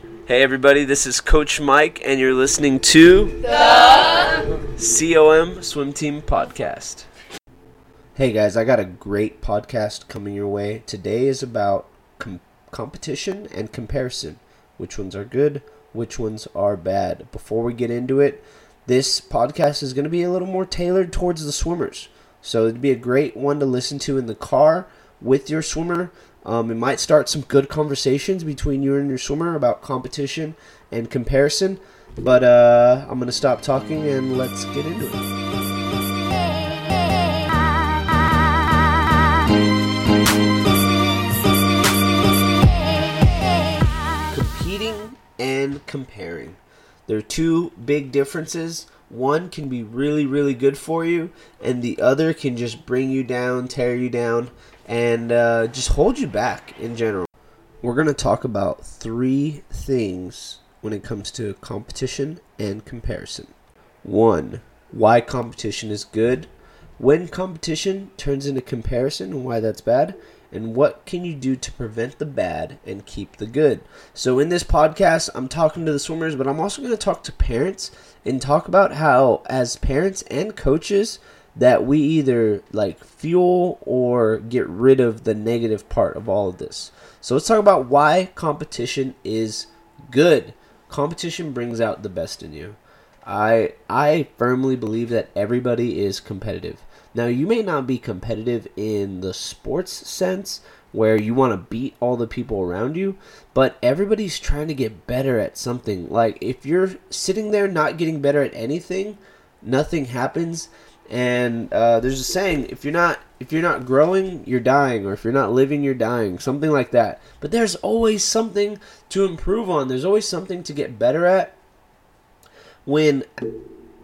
Hey everybody, this is Coach Mike, and you're listening to the COM Swim Team Podcast. Hey guys, I got a great podcast coming your way. Today is about com- competition and comparison. Which ones are good, which ones are bad. Before we get into it, this podcast is going to be a little more tailored towards the swimmers. So it'd be a great one to listen to in the car with your swimmer um, it might start some good conversations between you and your swimmer about competition and comparison. But uh, I'm going to stop talking and let's get into it. Competing and comparing. There are two big differences. One can be really, really good for you, and the other can just bring you down, tear you down and uh, just hold you back in general. We're going to talk about three things when it comes to competition and comparison. One, why competition is good, when competition turns into comparison and why that's bad, and what can you do to prevent the bad and keep the good. So in this podcast, I'm talking to the swimmers, but I'm also going to talk to parents and talk about how as parents and coaches, that we either like fuel or get rid of the negative part of all of this. So let's talk about why competition is good. Competition brings out the best in you. I I firmly believe that everybody is competitive. Now you may not be competitive in the sports sense where you want to beat all the people around you, but everybody's trying to get better at something. Like if you're sitting there not getting better at anything, nothing happens and uh, there's a saying: if you're not if you're not growing, you're dying, or if you're not living, you're dying, something like that. But there's always something to improve on. There's always something to get better at. When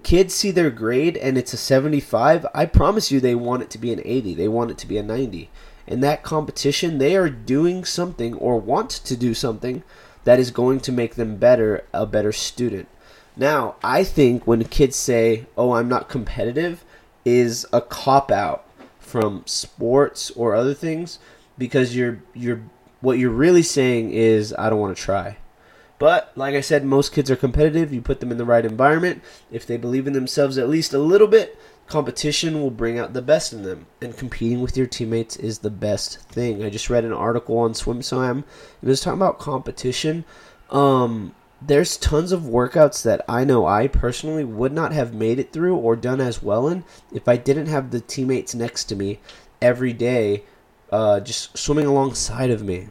kids see their grade and it's a 75, I promise you they want it to be an 80. They want it to be a 90. In that competition, they are doing something or want to do something that is going to make them better, a better student. Now, I think when kids say, "Oh, I'm not competitive," is a cop out from sports or other things because you're you're what you're really saying is I don't want to try. But like I said, most kids are competitive. You put them in the right environment. If they believe in themselves at least a little bit, competition will bring out the best in them. And competing with your teammates is the best thing. I just read an article on SwimSwam. It was talking about competition. Um, there's tons of workouts that I know I personally would not have made it through or done as well in if I didn't have the teammates next to me every day, uh, just swimming alongside of me.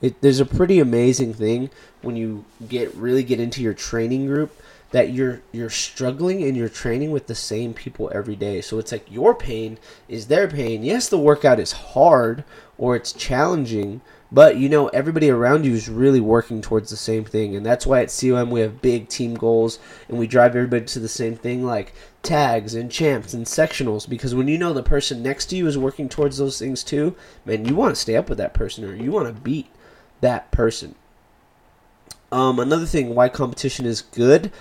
It, there's a pretty amazing thing when you get really get into your training group that you're you're struggling and you're training with the same people every day. So it's like your pain is their pain. Yes, the workout is hard or it's challenging, but you know, everybody around you is really working towards the same thing, and that's why at COM we have big team goals and we drive everybody to the same thing, like TAGS and champs and sectionals. Because when you know the person next to you is working towards those things too, man, you want to stay up with that person or you want to beat that person. Um, another thing why competition is good,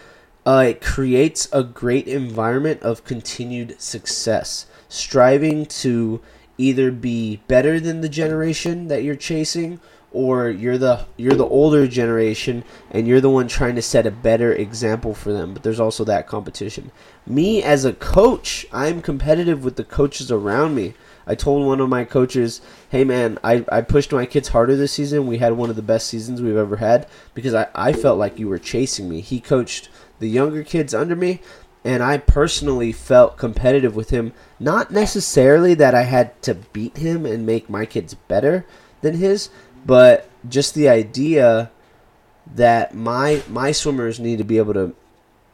uh, it creates a great environment of continued success, striving to either be better than the generation that you're chasing or you're the you're the older generation and you're the one trying to set a better example for them. But there's also that competition. Me as a coach i'm competitive with the coaches around me. I told one of my coaches hey man i, I pushed my kids harder this season. We had one of the best seasons we've ever had because I, I felt like you were chasing me. He coached the younger kids under me and I personally felt competitive with him. Not necessarily that I had to beat him and make my kids better than his, but just the idea that my my swimmers need to be able to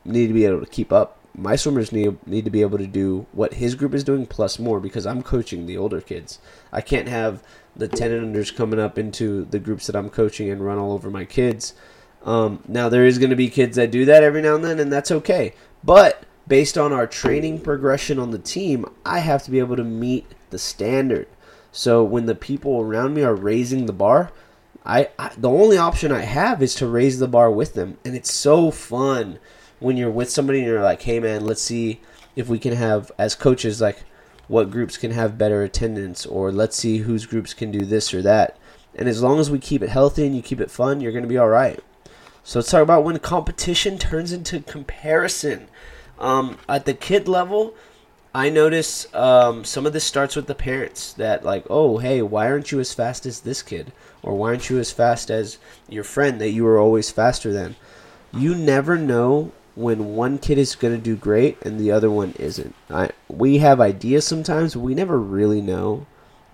need to be able to keep up. My swimmers need need to be able to do what his group is doing plus more because I'm coaching the older kids. I can't have the ten and unders coming up into the groups that I'm coaching and run all over my kids. Um, now there is going to be kids that do that every now and then, and that's okay. But based on our training progression on the team, I have to be able to meet the standard. So when the people around me are raising the bar, I, I, the only option I have is to raise the bar with them, and it's so fun when you're with somebody and you're like, "Hey man, let's see if we can have as coaches like what groups can have better attendance or let's see whose groups can do this or that." And as long as we keep it healthy and you keep it fun, you're going to be all right. So let's talk about when competition turns into comparison. Um, at the kid level, I notice um, some of this starts with the parents that like, oh, hey, why aren't you as fast as this kid, or why aren't you as fast as your friend that you were always faster than? You never know when one kid is going to do great and the other one isn't. I, we have ideas sometimes, but we never really know.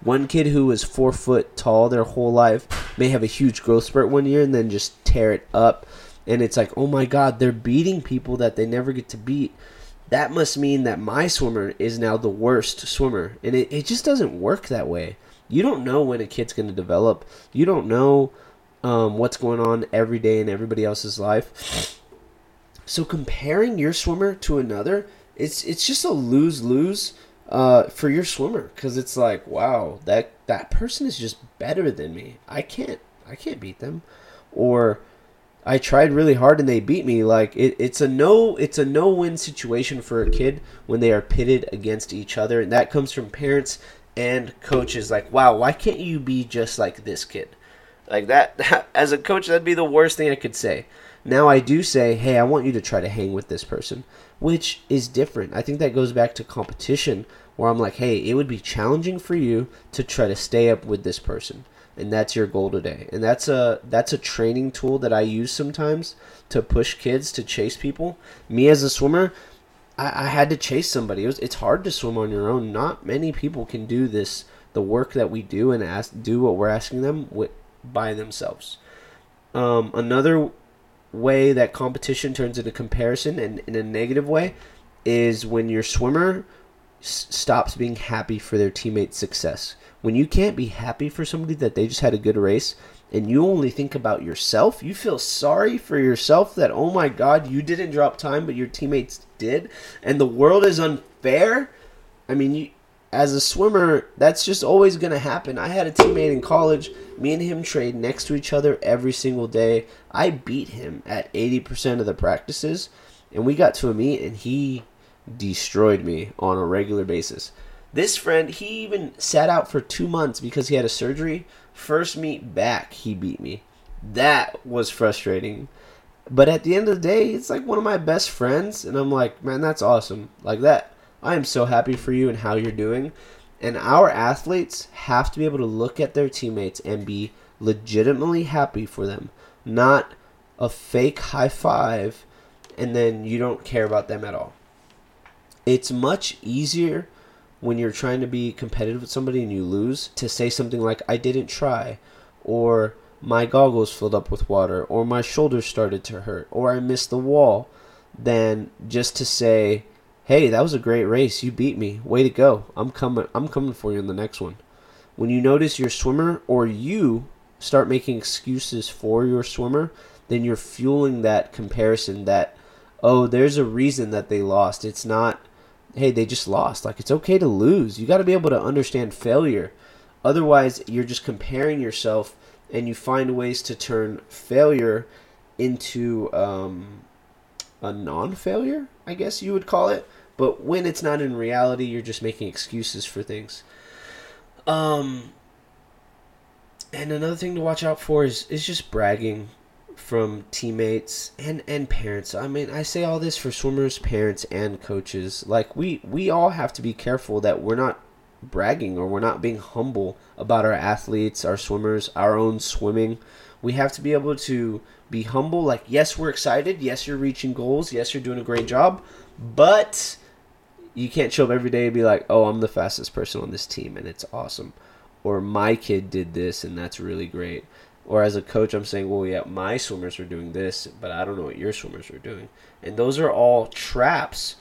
One kid who was four foot tall their whole life may have a huge growth spurt one year and then just tear it up. And it's like, oh my God, they're beating people that they never get to beat. That must mean that my swimmer is now the worst swimmer. And it, it just doesn't work that way. You don't know when a kid's going to develop. You don't know um, what's going on every day in everybody else's life. So comparing your swimmer to another, it's it's just a lose lose uh, for your swimmer because it's like, wow, that that person is just better than me. I can't I can't beat them, or I tried really hard and they beat me. Like it, it's a no it's a no win situation for a kid when they are pitted against each other, and that comes from parents and coaches. Like, wow, why can't you be just like this kid? Like that, that as a coach, that'd be the worst thing I could say. Now I do say, hey, I want you to try to hang with this person, which is different. I think that goes back to competition where I'm like, hey, it would be challenging for you to try to stay up with this person. And that's your goal today. And that's a that's a training tool that I use sometimes to push kids to chase people. Me as a swimmer, I, I had to chase somebody. It was, it's hard to swim on your own. Not many people can do this, the work that we do, and ask do what we're asking them with, by themselves. Um, another way that competition turns into comparison and in a negative way is when your swimmer s- stops being happy for their teammate's success. When you can't be happy for somebody that they just had a good race and you only think about yourself, you feel sorry for yourself that, oh my God, you didn't drop time, but your teammates did, and the world is unfair. I mean, you, as a swimmer, that's just always going to happen. I had a teammate in college. Me and him trade next to each other every single day. I beat him at 80% of the practices, and we got to a meet, and he destroyed me on a regular basis. This friend, he even sat out for two months because he had a surgery. First meet back, he beat me. That was frustrating. But at the end of the day, it's like one of my best friends, and I'm like, man, that's awesome. Like that I am so happy for you and how you're doing. And our athletes have to be able to look at their teammates and be legitimately happy for them, not a fake high five and then you don't care about them at all. It's much easier when you're trying to be competitive with somebody and you lose to say something like, I didn't try, or my goggles filled up with water, or my shoulders started to hurt, or I missed the wall, than just to say, hey, that was a great race. You beat me. Way to go. I'm coming I'm coming for you in the next one. When you notice your swimmer or you start making excuses for your swimmer, then you're fueling that comparison that oh, there's a reason that they lost. It's not hey, they just lost. Like it's okay to lose. You got to be able to understand failure. Otherwise, you're just comparing yourself and you find ways to turn failure into um, a non-failure, I guess you would call it but when it's not in reality, you're just making excuses for things. Um, and another thing to watch out for is is just bragging from teammates and and parents. I mean, I say all this for swimmers, parents, and coaches. Like we we all have to be careful that we're not bragging or we're not being humble about our athletes, our swimmers, our own swimming. We have to be able to be humble like yes, we're excited, yes, you're reaching goals, yes, you're doing a great job, but you can't show up every day and be like, "Oh, I'm the fastest person on this team and it's awesome," or "My kid did this and that's really great." Or as a coach, I'm saying, "Well, yeah, my swimmers are doing this, but I don't know what your swimmers are doing." And those are all traps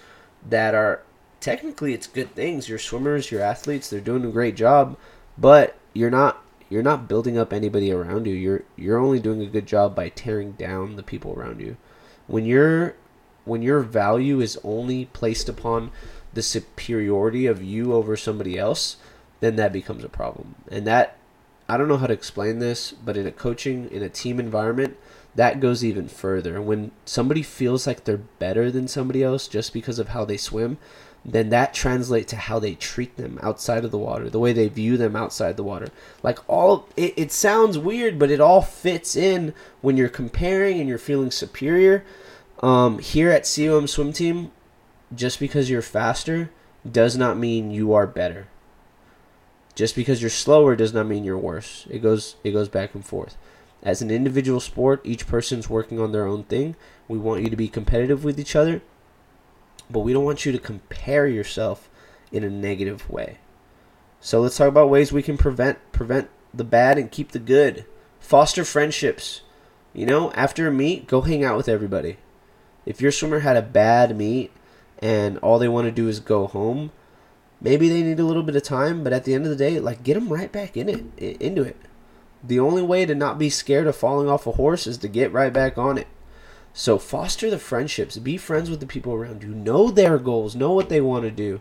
that are technically it's good things. Your swimmers, your athletes, they're doing a great job, but you're not you're not building up anybody around you. You're you're only doing a good job by tearing down the people around you. When you're when your value is only placed upon the superiority of you over somebody else, then that becomes a problem. And that I don't know how to explain this, but in a coaching in a team environment, that goes even further. When somebody feels like they're better than somebody else just because of how they swim, then that translates to how they treat them outside of the water, the way they view them outside the water. Like all, it, it sounds weird, but it all fits in when you're comparing and you're feeling superior. Um, here at COM Swim Team, just because you're faster does not mean you are better. Just because you're slower does not mean you're worse. It goes it goes back and forth. As an individual sport, each person's working on their own thing. We want you to be competitive with each other, but we don't want you to compare yourself in a negative way. So let's talk about ways we can prevent prevent the bad and keep the good. Foster friendships. You know, after a meet, go hang out with everybody. If your swimmer had a bad meet and all they want to do is go home, maybe they need a little bit of time, but at the end of the day, like get them right back in it, into it. The only way to not be scared of falling off a horse is to get right back on it. So foster the friendships, be friends with the people around you, know their goals, know what they want to do.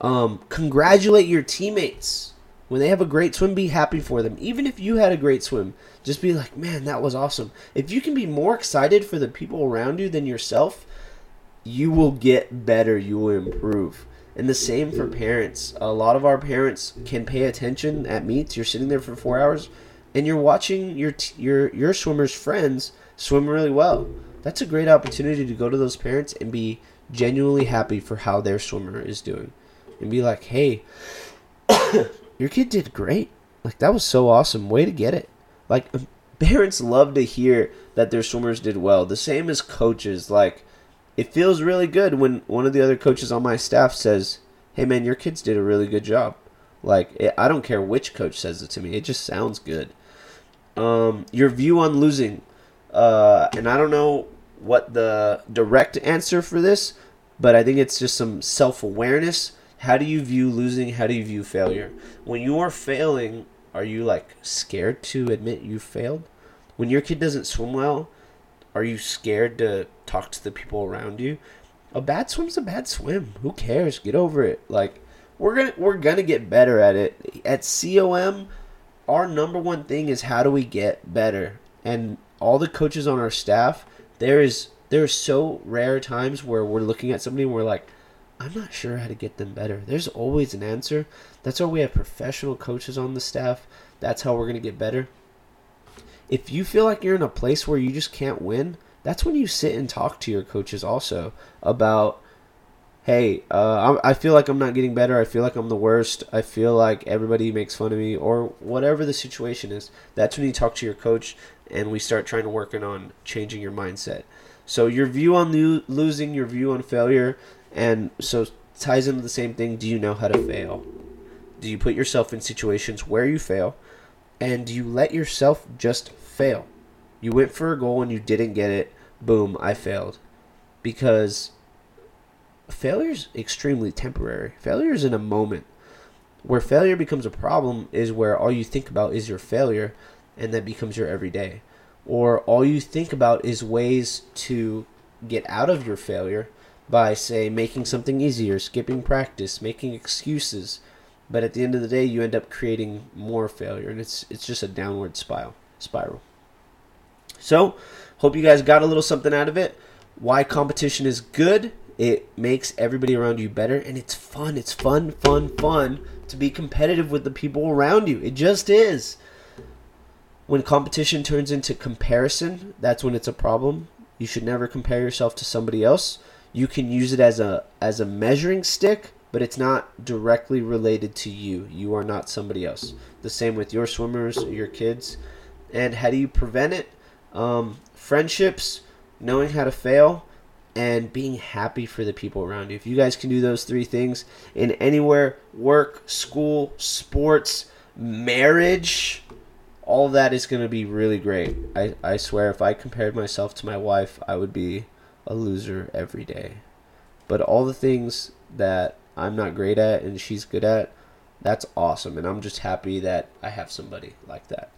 Um, congratulate your teammates when they have a great swim. Be happy for them, even if you had a great swim. Just be like, man, that was awesome. If you can be more excited for the people around you than yourself, you will get better. You will improve. And the same for parents. A lot of our parents can pay attention at meets. You're sitting there for four hours, and you're watching your your your swimmers' friends swim really well. That's a great opportunity to go to those parents and be genuinely happy for how their swimmer is doing, and be like, "Hey, your kid did great. Like that was so awesome. Way to get it." Like parents love to hear that their swimmers did well. The same as coaches. Like it feels really good when one of the other coaches on my staff says, "Hey man, your kids did a really good job." Like it, I don't care which coach says it to me; it just sounds good. Um, your view on losing, uh, and I don't know what the direct answer for this, but I think it's just some self awareness. How do you view losing? How do you view failure? When you are failing, are you like scared to admit you failed? When your kid doesn't swim well, are you scared to talk to the people around you? A bad swim's a bad swim. Who cares? Get over it. Like we're gonna we're gonna get better at it. At COM, our number one thing is how do we get better? And all the coaches on our staff, there is there are so rare times where we're looking at somebody and we're like, I'm not sure how to get them better. There's always an answer. That's why we have professional coaches on the staff. That's how we're gonna get better if you feel like you're in a place where you just can't win, that's when you sit and talk to your coaches also about, hey, uh, I feel like I'm not getting better. I feel like I'm the worst. I feel like everybody makes fun of me, or whatever the situation is. That's when you talk to your coach and we start trying to work on changing your mindset. So your view on lo- losing, your view on failure, and so ties into the same thing. Do you know how to fail? Do you put yourself in situations where you fail? And you let yourself just fail. You went for a goal and you didn't get it. Boom, I failed. Because failure is extremely temporary. Failure is in a moment. Where failure becomes a problem is where all you think about is your failure and that becomes your everyday. Or all you think about is ways to get out of your failure by, say, making something easier, skipping practice, making excuses, but at the end of the day, you end up creating more failure, and it's it's just a downward spiral. Spiral. So, hope you guys got a little something out of it. Why competition is good. It makes everybody around you better, and it's fun. It's fun, fun, fun to be competitive with the people around you. It just is. When competition turns into comparison, that's when it's a problem. You should never compare yourself to somebody else. You can use it as a as a measuring stick but it's not directly related to you. You are not somebody else. The same with your swimmers, your kids. And how do you prevent it? Um, friendships, knowing how to fail, and being happy for the people around you. If you guys can do those three things in anywhere work, school, sports, marriage all that is going to be really great. I, I swear, if I compared myself to my wife, I would be a loser every day. But all the things that I'm not great at and she's good at, that's awesome. And I'm just happy that I have somebody like that.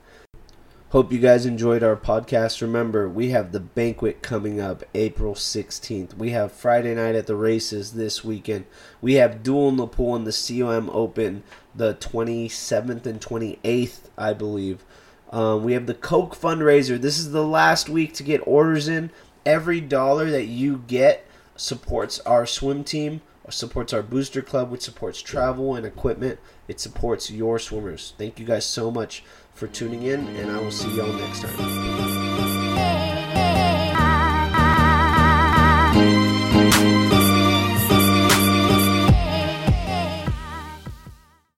Hope you guys enjoyed our podcast. Remember, we have the banquet coming up April 16th. We have Friday night at the races this weekend. We have Dual in the Pool and the COM Open the 27th and 28th, I believe. Um, we have the Coke fundraiser. This is the last week to get orders in. Every dollar that you get supports our swim team supports our booster club, which supports travel and equipment. It supports your swimmers. Thank you guys so much for tuning in, and I will see y'all next time.